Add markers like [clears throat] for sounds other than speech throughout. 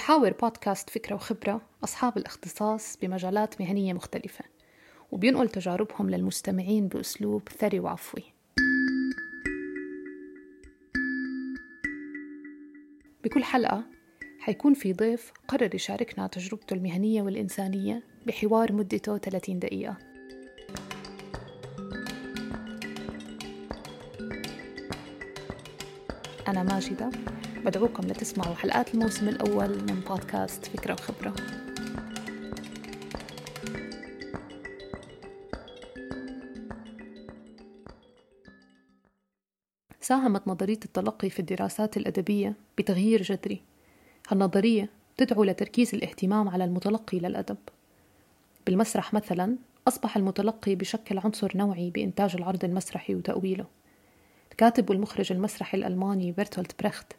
بحاور بودكاست فكرة وخبرة أصحاب الاختصاص بمجالات مهنية مختلفة وبينقل تجاربهم للمستمعين بأسلوب ثري وعفوي. بكل حلقة حيكون في ضيف قرر يشاركنا تجربته المهنية والإنسانية بحوار مدته 30 دقيقة. أنا ماجدة. بدعوكم لتسمعوا حلقات الموسم الأول من بودكاست فكرة وخبرة. ساهمت نظرية التلقي في الدراسات الأدبية بتغيير جذري. هالنظرية تدعو لتركيز الاهتمام على المتلقي للأدب. بالمسرح مثلا أصبح المتلقي بشكل عنصر نوعي بإنتاج العرض المسرحي وتأويله. الكاتب والمخرج المسرحي الألماني بيرتولت بريخت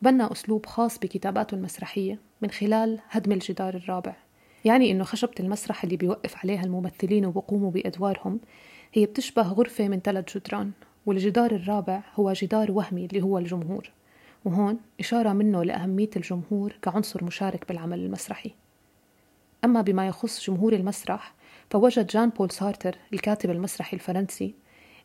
تبنى أسلوب خاص بكتاباته المسرحية من خلال هدم الجدار الرابع. يعني إنه خشبة المسرح اللي بيوقف عليها الممثلين وبقوموا بأدوارهم هي بتشبه غرفة من ثلاث جدران والجدار الرابع هو جدار وهمي اللي هو الجمهور. وهون إشارة منه لأهمية الجمهور كعنصر مشارك بالعمل المسرحي. أما بما يخص جمهور المسرح فوجد جان بول سارتر الكاتب المسرحي الفرنسي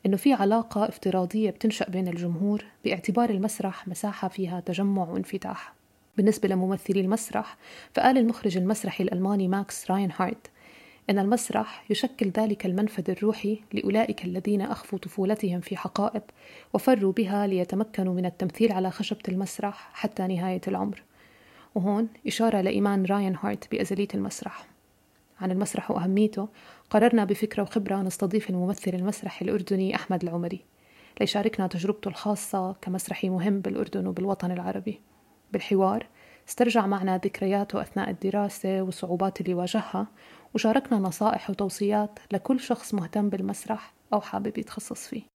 إنه في علاقة افتراضية بتنشأ بين الجمهور باعتبار المسرح مساحة فيها تجمع وانفتاح بالنسبة لممثلي المسرح فقال المخرج المسرحي الألماني ماكس راينهارت أن المسرح يشكل ذلك المنفذ الروحي لأولئك الذين أخفوا طفولتهم في حقائب وفروا بها ليتمكنوا من التمثيل على خشبة المسرح حتى نهاية العمر. وهون إشارة لإيمان راينهارت بأزلية المسرح. عن المسرح وأهميته قررنا بفكرة وخبرة نستضيف الممثل المسرحي الأردني أحمد العمري ليشاركنا تجربته الخاصة كمسرحي مهم بالأردن وبالوطن العربي. بالحوار استرجع معنا ذكرياته أثناء الدراسة والصعوبات اللي واجهها وشاركنا نصائح وتوصيات لكل شخص مهتم بالمسرح أو حابب يتخصص فيه.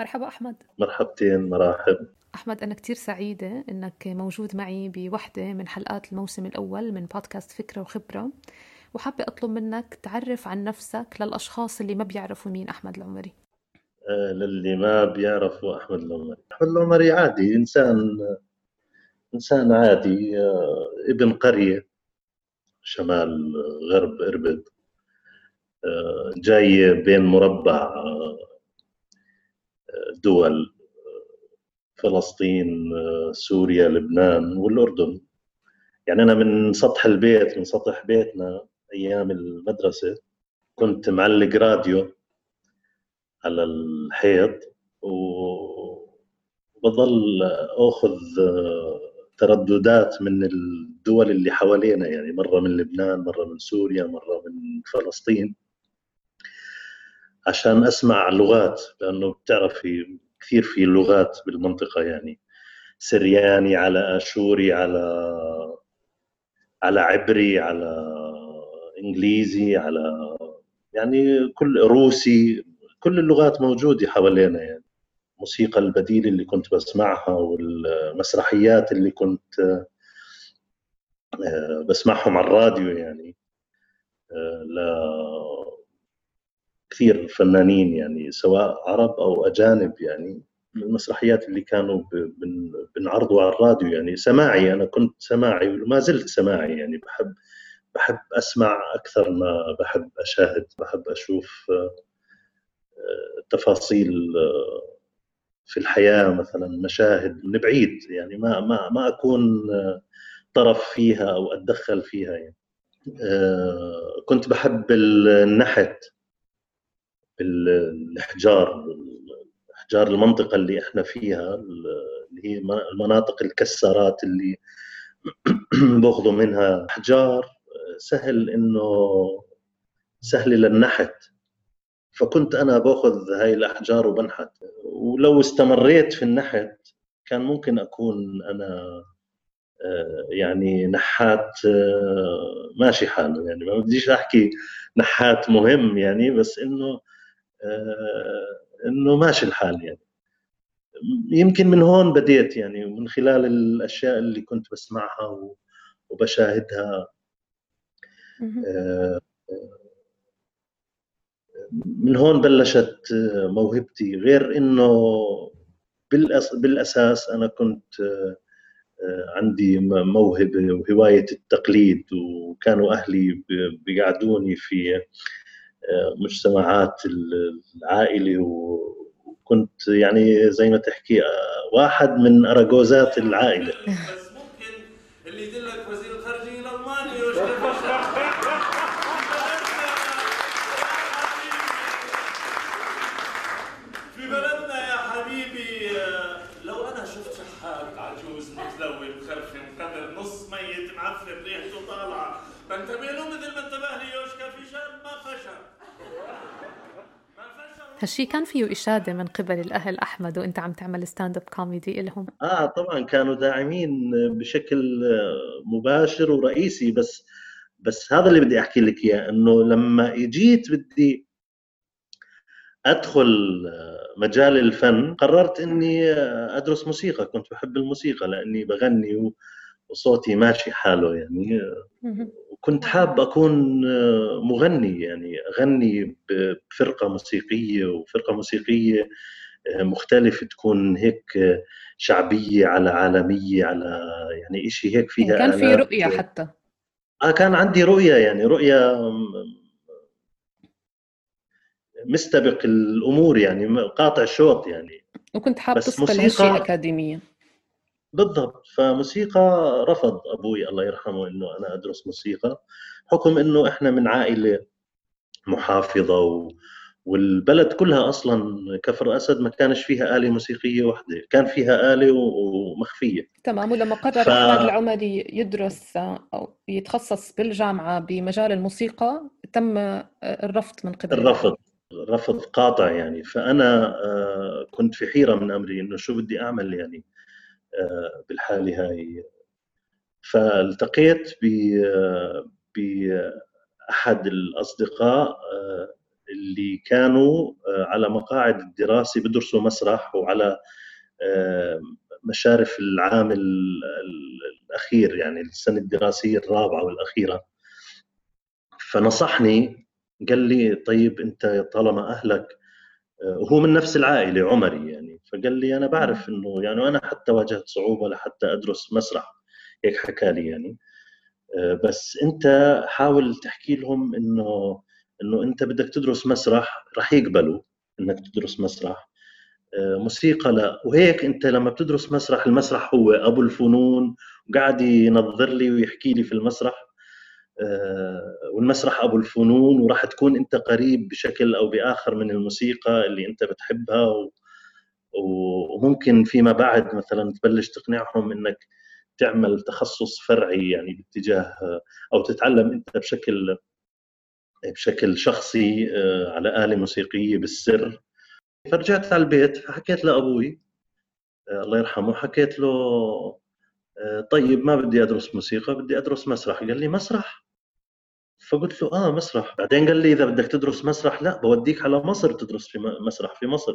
مرحبا أحمد. مرحبتين مراحب. أحمد أنا كتير سعيدة أنك موجود معي بوحدة من حلقات الموسم الأول من بودكاست فكرة وخبرة. وحابة أطلب منك تعرف عن نفسك للأشخاص اللي ما بيعرفوا مين أحمد العمري. آه للي ما بيعرفوا أحمد العمري. أحمد العمري عادي إنسان إنسان عادي آه ابن قرية شمال غرب إربد آه جاي بين مربع دول فلسطين سوريا لبنان والأردن. يعني أنا من سطح البيت من سطح بيتنا أيام المدرسة كنت معلق راديو على الحيط وبظل أخذ ترددات من الدول اللي حوالينا يعني مرة من لبنان مرة من سوريا مرة من فلسطين. عشان أسمع لغات لأنه بتعرفي كثير في لغات بالمنطقة يعني. سرياني على آشوري على على عبري على إنجليزي على يعني كل روسي كل اللغات موجودة حوالينا يعني. الموسيقى البديلة اللي كنت بسمعها والمسرحيات اللي كنت آه، بسمعهم على الراديو يعني. آه، كثير فنانين يعني سواء عرب أو أجانب يعني المسرحيات اللي كانوا بنعرضوا على الراديو يعني. سماعي أنا كنت سماعي وما زلت سماعي يعني. بحب بحب أسمع أكثر ما بحب أشاهد بحب أشوف آه، تفاصيل آه، في الحياة مثلا مشاهد من بعيد يعني. ما ما ما أكون آه، طرف فيها أو أتدخل فيها يعني. كنت بحب النحت. الإحجار احجار المنطقة اللي إحنا فيها اللي هي المناطق الكسارات اللي [clears throat] باخذوا منها إحجار سهل إنه سهل للنحت فكنت أنا باخذ هاي الإحجار وبنحت. ولو استمريت في النحت كان ممكن أكون أنا يعني نحات ماشي حاله. يعني ما بديش أحكي نحات مهم يعني بس إنه إنه ماشي الحال يعني. يمكن من هون بديت يعني من خلال الأشياء اللي كنت بسمعها وبشاهدها. من هون بلشت موهبتي. غير إنه بالأساس أنا كنت عندي موهبة وهواية التقليد وكانوا أهلي بيقعدوني في مجتمعات العائلة وكنت يعني زي ما تحكي واحد من اراجوزات العائلة. [laughs] اللي يدلك وزير الخارجية الالماني [laughs] في بلدنا يا حبيبي لو أنا شفت شحات عجوز قدر نص ميت ريحته طالعه بنتبه له مثل ما انتبه لي يوشكا في فشل هالشي كان فيه إشادة من قبل الأهل أحمد وأنت عم تعمل stand up comedy إلهم. آه طبعا كانوا داعمين بشكل مباشر ورئيسي بس بس هذا اللي بدي أحكي لك إياه إنه لما إجيت بدي أدخل مجال الفن قررت إني أدرس موسيقى كنت بحب الموسيقى لأني بغني وصوتي ماشي حاله يعني. وكنت حاب أكون مغني يعني أغني بفرقة موسيقية وفرقة موسيقية مختلفة تكون هيك شعبية على عالمية على يعني شيء هيك فيها كان في رؤية حتى. آه كان عندي رؤية يعني رؤية مستبق الأمور يعني قاطع شوط يعني. وكنت حاب تصل هالشيء اكاديميا بالضبط. فموسيقى رفض أبوي الله يرحمه إنه أنا أدرس موسيقى حكم إنه إحنا من عائلة محافظة و... والبلد كلها أصلا كفر أسد ما كانش فيها آلة موسيقية واحدة. كان فيها آلة ومخفية. تمام. ولما قرر ف... أحمد العمري يدرس أو يتخصص بالجامعة بمجال الموسيقى تم الرفض من قبل. الرفض. رفض قاطع يعني. فأنا آه، كنت في حيرة من أمري إنه شو بدي أعمل يعني. بالحالة هاي. فالتقيت باحد الأصدقاء آه، اللي كانوا آه، على مقاعد الدراسة بدرسوا مسرح وعلى مشارف العام الأخير يعني السنة الدراسية الرابعة والأخيرة. فنصحني قال لي طيب أنت طالما أهلك وهو من نفس العائلة عمري يعني. فقال لي أنا بعرف إنه يعني أنا حتى واجهت صعوبة لحتى أدرس مسرح. هيك حكى لي يعني. آه، بس أنت حاول تحكي لهم إنه إنه أنت بدك تدرس مسرح رح يقبلوا إنك تدرس مسرح. آه، موسيقى لا. وهيك أنت لما بتدرس مسرح المسرح هو أبو الفنون وقاعد ينظر لي ويحكي لي في المسرح. آه، والمسرح أبو الفنون وراح تكون أنت قريب بشكل أو بآخر من الموسيقى اللي أنت بتحبها و... وممكن فيما بعد مثلا تبلش تقنعهم إنك تعمل تخصص فرعي يعني باتجاه أو تتعلم أنت بشكل بشكل شخصي آه، على آلة موسيقية بالسر. فرجعت على البيت فحكيت لأبوي آه، الله يرحمه حكيت له طيب ما بدي أدرس موسيقى بدي أدرس مسرح. قال لي مسرح. فقلت له آه مسرح. بعدين قال لي إذا بدك تدرس مسرح لا بوديك على مصر تدرس في مسرح في مصر.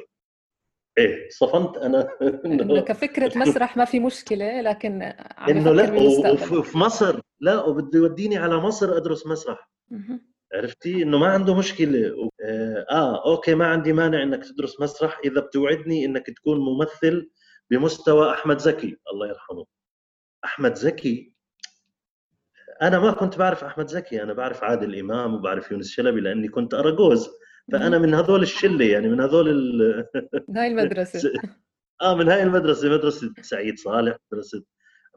إيه صفنت أنا. [laughs] إنه كفكرة [laughs] مسرح ما في مشكلة لكن عم إنه لا وفي مصر لا وبده يوديني على مصر أدرس مسرح. عرفتي؟ إنه ما عنده مشكلة. آه, آه okay ما عندي مانع إنك تدرس مسرح إذا بتوعدني إنك تكون ممثل بمستوى أحمد زكي. الله يرحمه. أحمد زكي أنا ما كنت بعرف أحمد زكي. أنا بعرف عادل إمام وبعرف يونس شلبي لأني كنت أراجوز. فأنا من هذول الشلة يعني من هذول ال... هاي المدرسة. [laughs] آه من هاي المدرسة مدرسة سعيد صالح مدرسة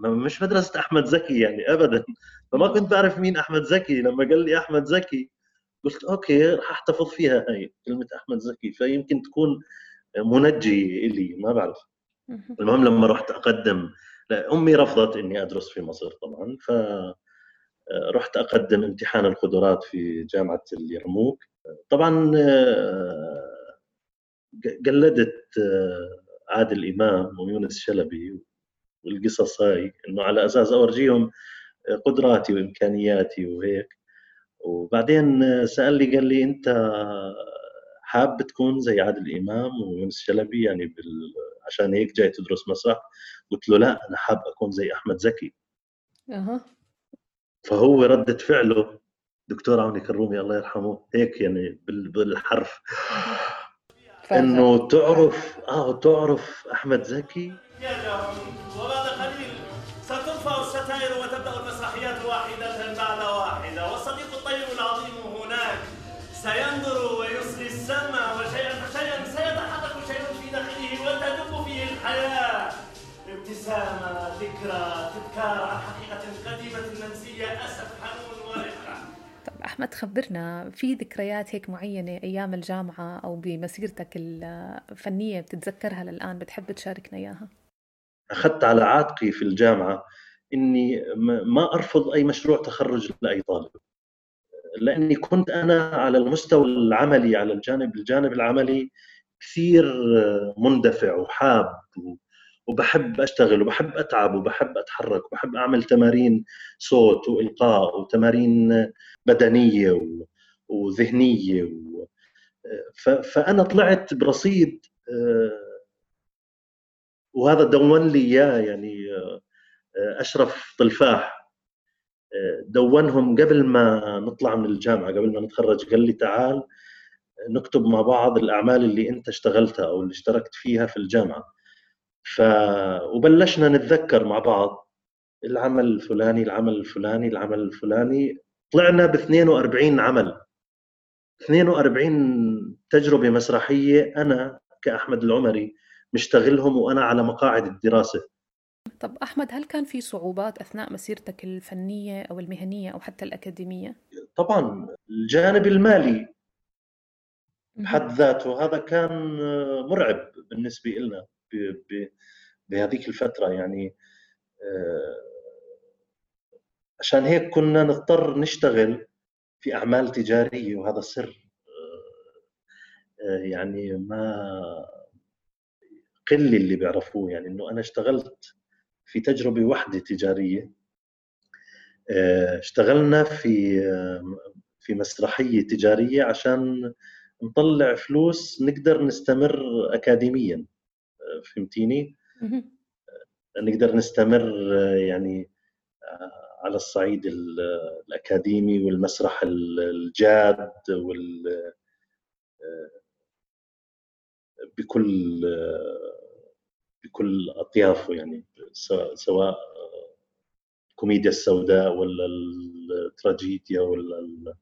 مش مدرسة أحمد زكي يعني ابدا. فما كنت بعرف مين أحمد زكي. لما قال لي أحمد زكي قلت okay راح أحتفظ فيها هاي كلمة أحمد زكي. فيمكن تكون منجي إلي ما بعرف. المهم لما رحت أقدم لا أمي رفضت إني أدرس في مصر طبعا. ف رحت أقدم امتحان القدرات في جامعة اليرموك. طبعا قلدت عادل إمام ويونس شلبي والقصص هاي إنه على أساس أورجيهم قدراتي وإمكانياتي وهيك. وبعدين سالني قال لي أنت حاب تكون زي عادل إمام ويونس شلبي؟ يعني بال... عشان هيك جاي تدرس مسرح. قلت له لا أنا حاب أكون زي أحمد زكي. أها. فهو ردة فعله دكتور عوني كرومي الله يرحمه هيك يعني بالحرف. إنه تعرف آه تعرف أحمد زكي؟ طب أحمد خبرنا في ذكريات هيك معينة أيام الجامعة أو بمسيرتك الفنية بتتذكرها للآن بتحب تشاركنا إياها؟ أخذت على عاتقي في الجامعة إني ما أرفض أي مشروع تخرج لأي طالب. لأني كنت أنا على المستوى العملي على الجانب الجانب العملي كثير مندفع وحاب وبحب أشتغل وبحب أتعب وبحب أتحرك وبحب أعمل تمارين صوت وإلقاء وتمارين بدنية وذهنية فأنا طلعت برصيد وهذا دون لي إياه يعني أشرف طلفاح دونهم قبل ما نطلع من الجامعة قبل ما نتخرج قال لي تعال نكتب مع بعض الأعمال اللي أنت اشتغلتها أو اللي اشتركت فيها في الجامعة. ف وبلشنا نتذكر مع بعض العمل الفلاني العمل الفلاني العمل الفلاني. طلعنا ب 42 عمل. 42 تجربة مسرحية أنا كأحمد العمري مشتغلهم وأنا على مقاعد الدراسة. طب أحمد هل كان في صعوبات أثناء مسيرتك الفنية أو المهنية أو حتى الأكاديمية؟ طبعا الجانب المالي بحد ذاته هذا كان مرعب بالنسبة لنا بهذيك الفترة يعني عشان هيك كنا نضطر نشتغل في أعمال تجارية وهذا سر يعني ما قل اللي بيعرفوه يعني إنه أنا اشتغلت في تجربة واحدة تجارية اشتغلنا في في مسرحية تجارية عشان نطلع فلوس نقدر نستمر اكاديميا. فهمتيني؟ نقدر نستمر يعني على الصعيد الأكاديمي والمسرح الجاد وال بكل بكل اطيافه يعني سواء الكوميديا السوداء ولا التراجيديا ولا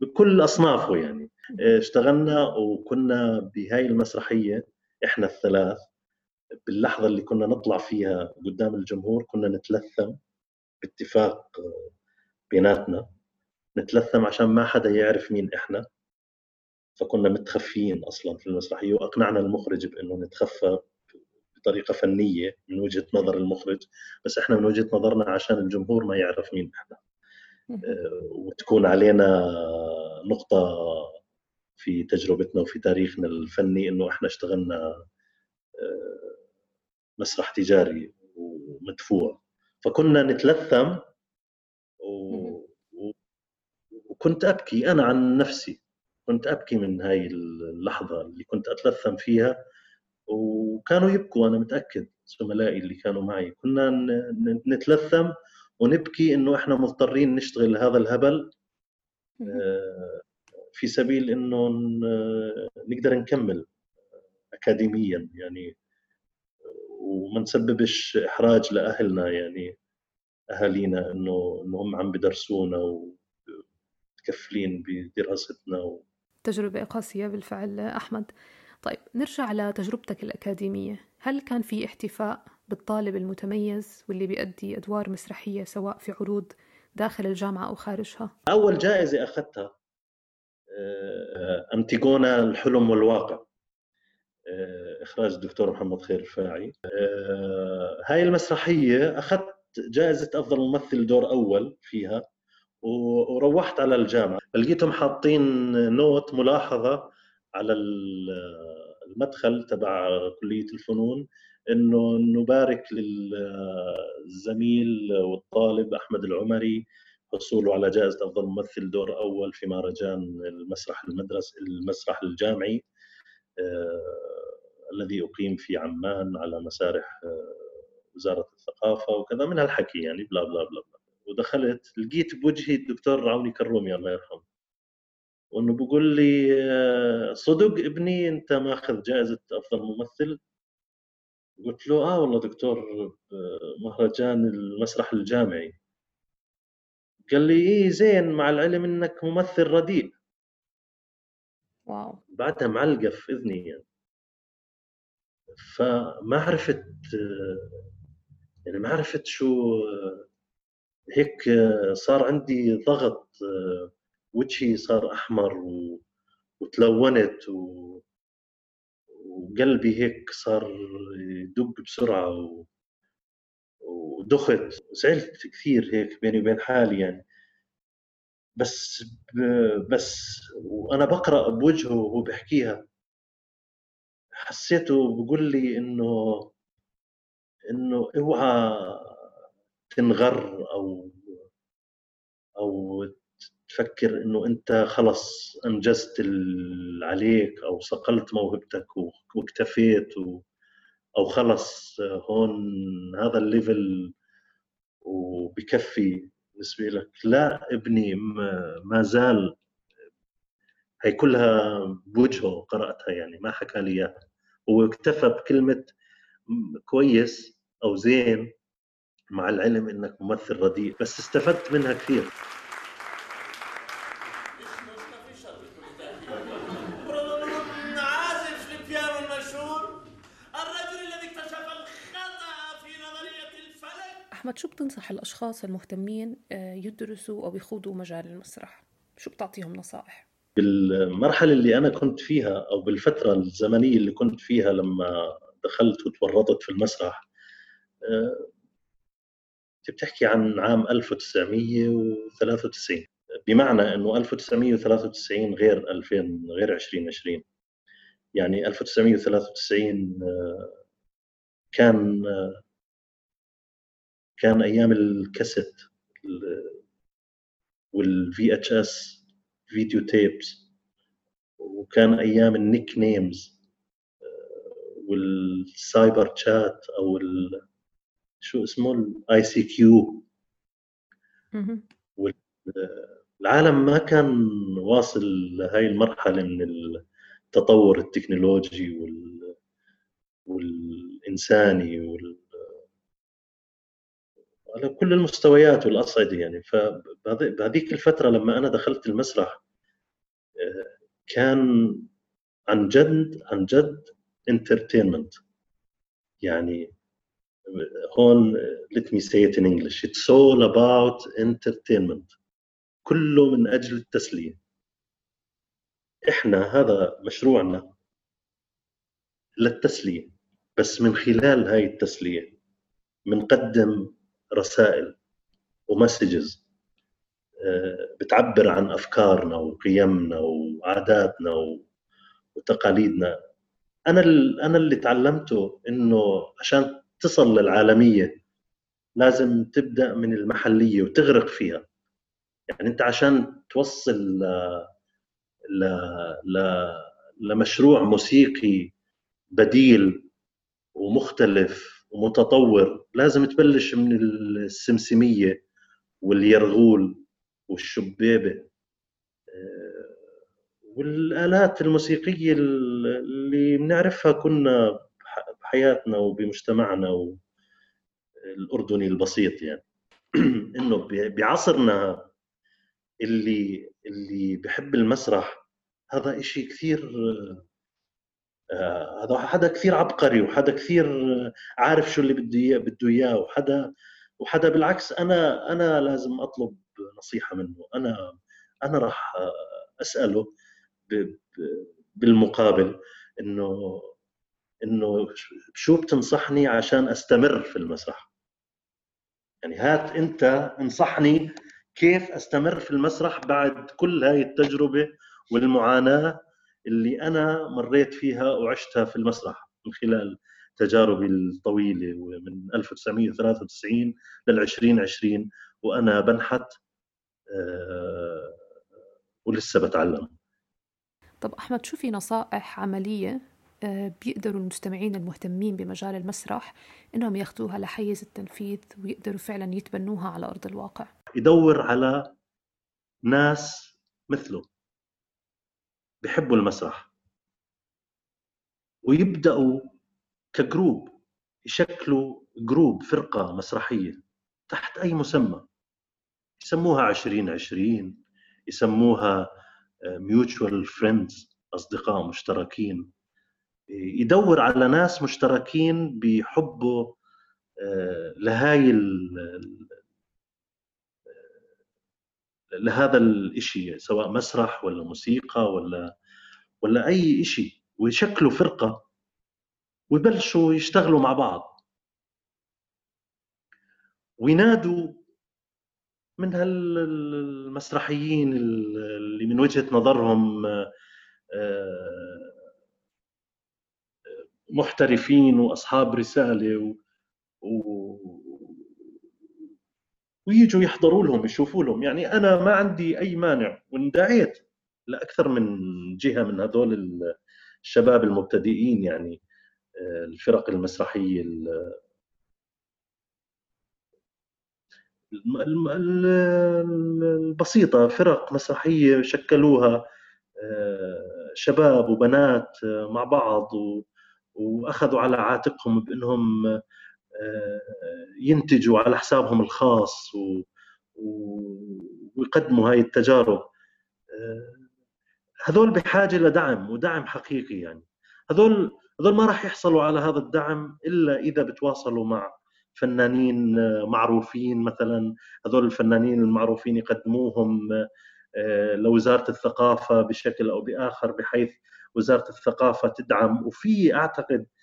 بكل أصنافه يعني اشتغلنا وكنا بهاي المسرحية إحنا الثلاث باللحظة اللي كنا نطلع فيها قدام الجمهور كنا نتلثم باتفاق بيناتنا. نتلثم عشان ما حدا يعرف مين إحنا. فكنا متخفيين أصلا في المسرحية وأقنعنا المخرج بإنه نتخفى بطريقة فنية من وجهة نظر المخرج. بس إحنا من وجهة نظرنا عشان الجمهور ما يعرف مين إحنا. وتكون علينا نقطة في تجربتنا وفي تاريخنا الفني إنه إحنا اشتغلنا مسرح تجاري ومدفوع. فكنا نتلثم و... وكنت أبكي أنا عن نفسي. كنت أبكي من هاي اللحظة اللي كنت أتلثم فيها وكانوا يبكوا أنا متأكد زملائي اللي كانوا معي. كنا نتلثم ونبكي إنه إحنا مضطرين نشتغل هذا الهبل في سبيل انه نقدر نكمل اكاديميا يعني وما نسببش إحراج لأهلنا يعني أهالينا إنه إنه هم عم بدرسونا ومتكفلين بدراستنا و... تجربة قاسية بالفعل أحمد. طيب نرجع لتجربتك الأكاديمية. هل كان في احتفاء بالطالب المتميز واللي بيأدي أدوار مسرحية سواء في عروض داخل الجامعة أو خارجها؟ أول جائزة أخذتها أنتيغونا الحلم والواقع. إخراج الدكتور محمد خير الفاعي. هاي المسرحية أخذت جائزة أفضل ممثل دور أول فيها وروحت على الجامعة. لقيتهم حاطين نوت ملاحظة على المدخل تبع كلية الفنون إنه نبارك للزميل والطالب أحمد العمري حصوله على جائزة أفضل ممثل دور أول في مهرجان المسرح المدرسي المسرح الجامعي آه، الذي أقيم في عمان على مسارح آه، وزارة الثقافة وكذا من هالحكي يعني بلا بلا بلا, بلا. ودخلت لقيت بوجهي الدكتور عوني كرومي الله يرحمه وأنه بقول لي آه، صدق ابني أنت ماخذ جائزة أفضل ممثل قلت له آه والله دكتور مهرجان المسرح الجامعي قال لي إيه زين مع العلم إنك ممثل رديء واو بعدها معلقة في إذني يعني. فما عرفت يعني ما عرفت شو هيك صار عندي ضغط وجهي صار أحمر و... وتلونت و... وقلبي هيك صار يدق بسرعة و... ودخت زعلت كثير هيك بيني وبين حالي يعني. بس بس وأنا بقرأ بوجهه وهو بيحكيها. حسيته بقول لي إنه إنه اوعى تنغر أو أو تفكر إنه أنت خلص أنجزت اللي عليك أو صقلت موهبتك واكتفيت و أو خلص هون هذا ال level وبكفي بالنسبة لك. لا ابني ما زال هي كلها بوجهه قراتها يعني ما حكى لي إياها. هو اكتفى بكلمة كويس أو زين مع العلم إنك ممثل رديء بس استفدت منها كثير. شو بتنصح الأشخاص المهتمين آه، يدرسوا أو يخوضوا مجال المسرح؟ شو بتعطيهم نصائح؟ بالمرحلة اللي أنا كنت فيها أو بالفترة الزمنية اللي كنت فيها لما دخلت وتورطت في المسرح آه، بتحكي عن عام 1993 بمعنى إنه 1993 غير 2000 غير 2020 يعني 1993 آه، كان كان أيام الكاسيت وال VHS video tapes وكان أيام ال nicknames وال cyber chat أو ال شو اسمه؟ ال ICQ والعالم ما كان واصل لهي المرحلة من التطور التكنولوجي وال والإنساني وال على كل المستويات والأصعدة يعني. فبهذيك الفترة لما أنا دخلت المسرح آه، كان عن جد عن جد انترتينمنت يعني هون let me say it in English. It's all about entertainment. كله من أجل التسلية. إحنا هذا مشروعنا للتسلية. بس من خلال هاي التسلية بنقدم رسائل ومسجز آه، بتعبر عن أفكارنا وقيمنا وعاداتنا وتقاليدنا. أنا أنا اللي تعلمته إنه عشان تصل للعالمية لازم تبدأ من المحلية وتغرق فيها. يعني أنت عشان توصل ل... ل... ل... لمشروع موسيقي بديل ومختلف ومتطور. لازم تبلش من السمسمية واليرغول والشبيبه آه، والآلات الموسيقية اللي بنعرفها كنا بحياتنا وبمجتمعنا الأردني البسيط يعني. [clears throat] إنه بعصرنا اللي اللي بحب المسرح هذا إشي كثير آه، هذا حدا كثير عبقري وحدا كثير عارف شو اللي بده اياه بده إياه وحدا وحدا بالعكس أنا أنا لازم أطلب نصيحة منه. أنا أنا راح أسأله بالمقابل انه إنه شو بتنصحني عشان أستمر في المسرح؟ يعني هات أنت انصحني كيف أستمر في المسرح بعد كل هاي التجربة والمعاناة اللي أنا مريت فيها وعشتها في المسرح من خلال تجاربي الطويلة من 1993 لل 2020 وأنا بنحت آه، ولسه بتعلم. طب أحمد شو في نصائح عملية آه، بيقدروا المستمعين المهتمين بمجال المسرح إنهم ياخذوها لحيز التنفيذ ويقدروا فعلا يتبنوها على أرض الواقع؟ يدور على ناس مثله. بحبوا المسرح. ويبدأوا ك group يشكلوا group فرقة مسرحية تحت أي مسمى. يسموها 2020 يسموها mutual friends أصدقاء مشتركين. يدور على ناس مشتركين بحبه آه، لهاي لهذا الشيء سواء مسرح ولا موسيقى ولا ولا أي شيء ويشكلوا فرقة ويبلشوا يشتغلوا مع بعض. وينادوا من هالمسرحيين اللي من وجهة نظرهم آه، محترفين وأصحاب رسالة و... ويجوا يحضروا لهم يشوفوا لهم. يعني أنا ما عندي أي مانع واندعيت لاكثر من جهة من هذول الشباب المبتدئين يعني آه، الفرق المسرحية البسيطة فرق مسرحية شكلوها آه، شباب وبنات آه، مع بعض وأخذوا على عاتقهم بإنهم آه، ينتجوا على حسابهم الخاص ويقدموا هاي التجارب. آه، هذول بحاجة لدعم ودعم حقيقي يعني. هذول هذول ما راح يحصلوا على هذا الدعم إلا إذا بتواصلوا مع فنانين معروفين مثلا. هذول الفنانين المعروفين يقدموهم آه، لوزارة الثقافة بشكل أو بآخر بحيث وزارة الثقافة تدعم. وفي أعتقد آه،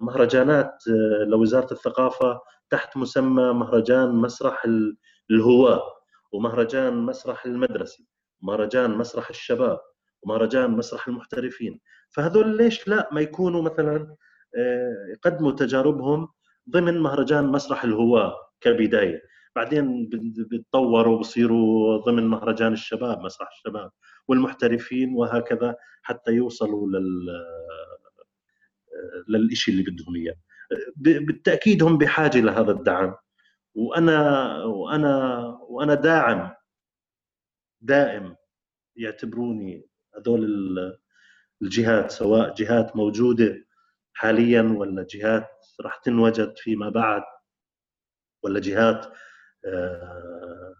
مهرجانات آه، لوزارة الثقافة تحت مسمى مهرجان مسرح الهواة ومهرجان مسرح المدرسي ومهرجان مسرح الشباب ومهرجان مسرح المحترفين. فهذول ليش لا ما يكونوا مثلا آه، يقدموا تجاربهم ضمن مهرجان مسرح الهواة كبداية؟ بعدين بيتطوروا بصيروا ضمن مهرجان الشباب مسرح الشباب والمحترفين وهكذا حتى يوصلوا لل للشيء اللي بدهم إياه. بالتأكيد هم بحاجة لهذا الدعم. وأنا وأنا وأنا داعم دائم يعتبروني هذول الجهات سواء جهات موجودة حاليا ولا جهات راح تنوجد فيما بعد ولا جهات آه،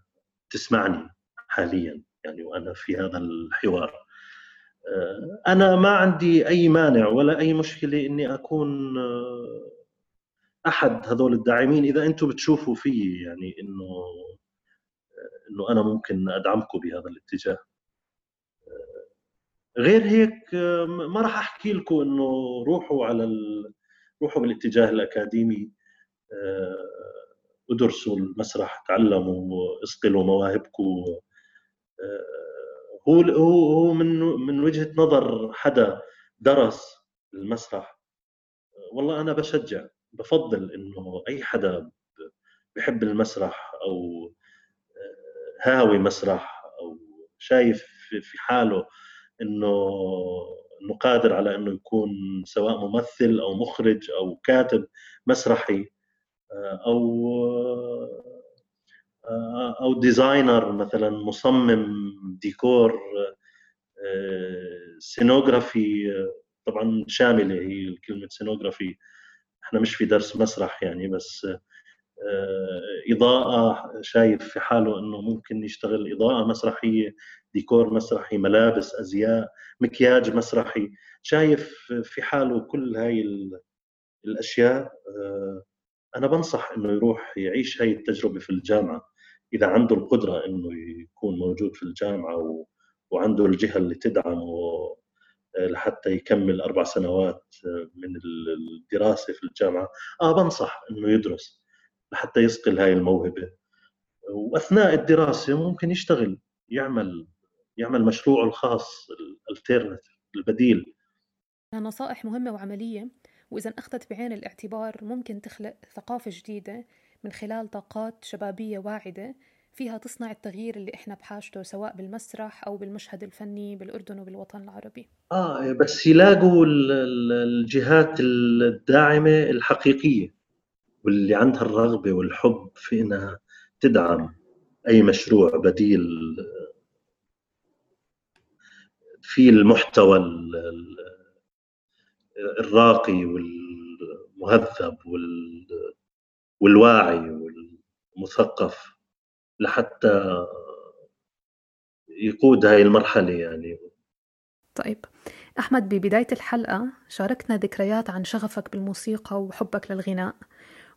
تسمعني حاليا. يعني وأنا في هذا الحوار. أنا ما عندي أي مانع ولا أي مشكلة إني أكون آه، أحد هذول الداعمين. إذا أنتم بتشوفوا في يعني إنه إنه أنا ممكن أدعمكم بهذا الاتجاه. غير هيك ما راح أحكي لكم إنه روحوا على ال... روحوا بالاتجاه الأكاديمي. ادرسوا المسرح تعلموا اصقلوا مواهبكم. هو هو هو من من وجهة نظر حدا درس المسرح والله أنا بشجع بفضل إنه أي حدا بحب المسرح أو هاوي مسرح أو شايف في حاله إنه إنه قادر على إنه يكون سواء ممثل أو مخرج أو كاتب مسرحي أو آه، أو designer مثلا مصمم ديكور آه، scenography آه، طبعا شاملة هي كلمه scenography. إحنا مش في درس مسرح يعني بس إضاءة شايف في حاله إنه ممكن يشتغل إضاءة مسرحية ديكور مسرحي ملابس أزياء مكياج مسرحي. شايف في حاله كل هاي الأشياء أنا بنصح إنه يروح يعيش هاي التجربة في الجامعة. إذا عنده القدرة إنه يكون موجود في الجامعة و... وعنده الجهة اللي تدعمه آه، لحتى يكمل أربع سنوات آه، من الدراسة في الجامعة آه بنصح إنه يدرس لحتى يصقل هاي الموهبة. وأثناء الدراسة ممكن يشتغل يعمل يعمل مشروعه الخاص البديل. نصائح مهمة وعملية وإذا أخذت بعين الاعتبار ممكن تخلق ثقافة جديدة من خلال طاقات شبابية واعدة فيها تصنع التغيير اللي إحنا بحاجته سواء بالمسرح أو بالمشهد الفني بالأردن وبالوطن العربي. آه بس يلاقوا الجهات الداعمة الحقيقية واللي عندها الرغبة والحب في إنها تدعم أي مشروع بديل في المحتوى الراقي والمهذب والواعي والمثقف لحتى يقود هاي المرحلة يعني. طيب أحمد ببداية الحلقة شاركنا ذكريات عن شغفك بالموسيقى وحبك للغناء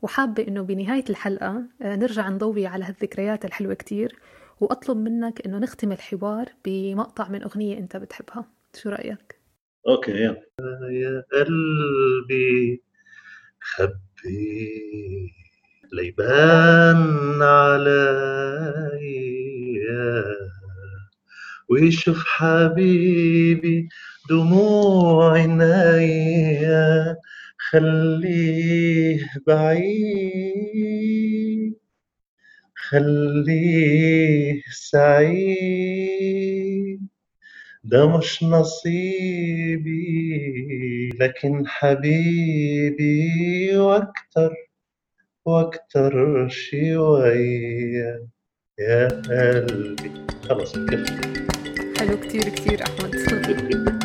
وحابة إنه بنهاية الحلقة آه، نرجع نضوي على هالذكريات الحلوة كتير وأطلب منك إنه نختم الحوار بمقطع من أغنية أنت بتحبها. شو رأيك؟ أوكي يلا. يا قلبي خبي ليبان عليا ويشوف حبيبي دموع عينيا خليه بعيد خليه سعيد. ده مش نصيبي لكن حبيبي وأكتر. وأكتر شوية. يا قلبي. خلص حلو كتير كتير أحمد. [laughs]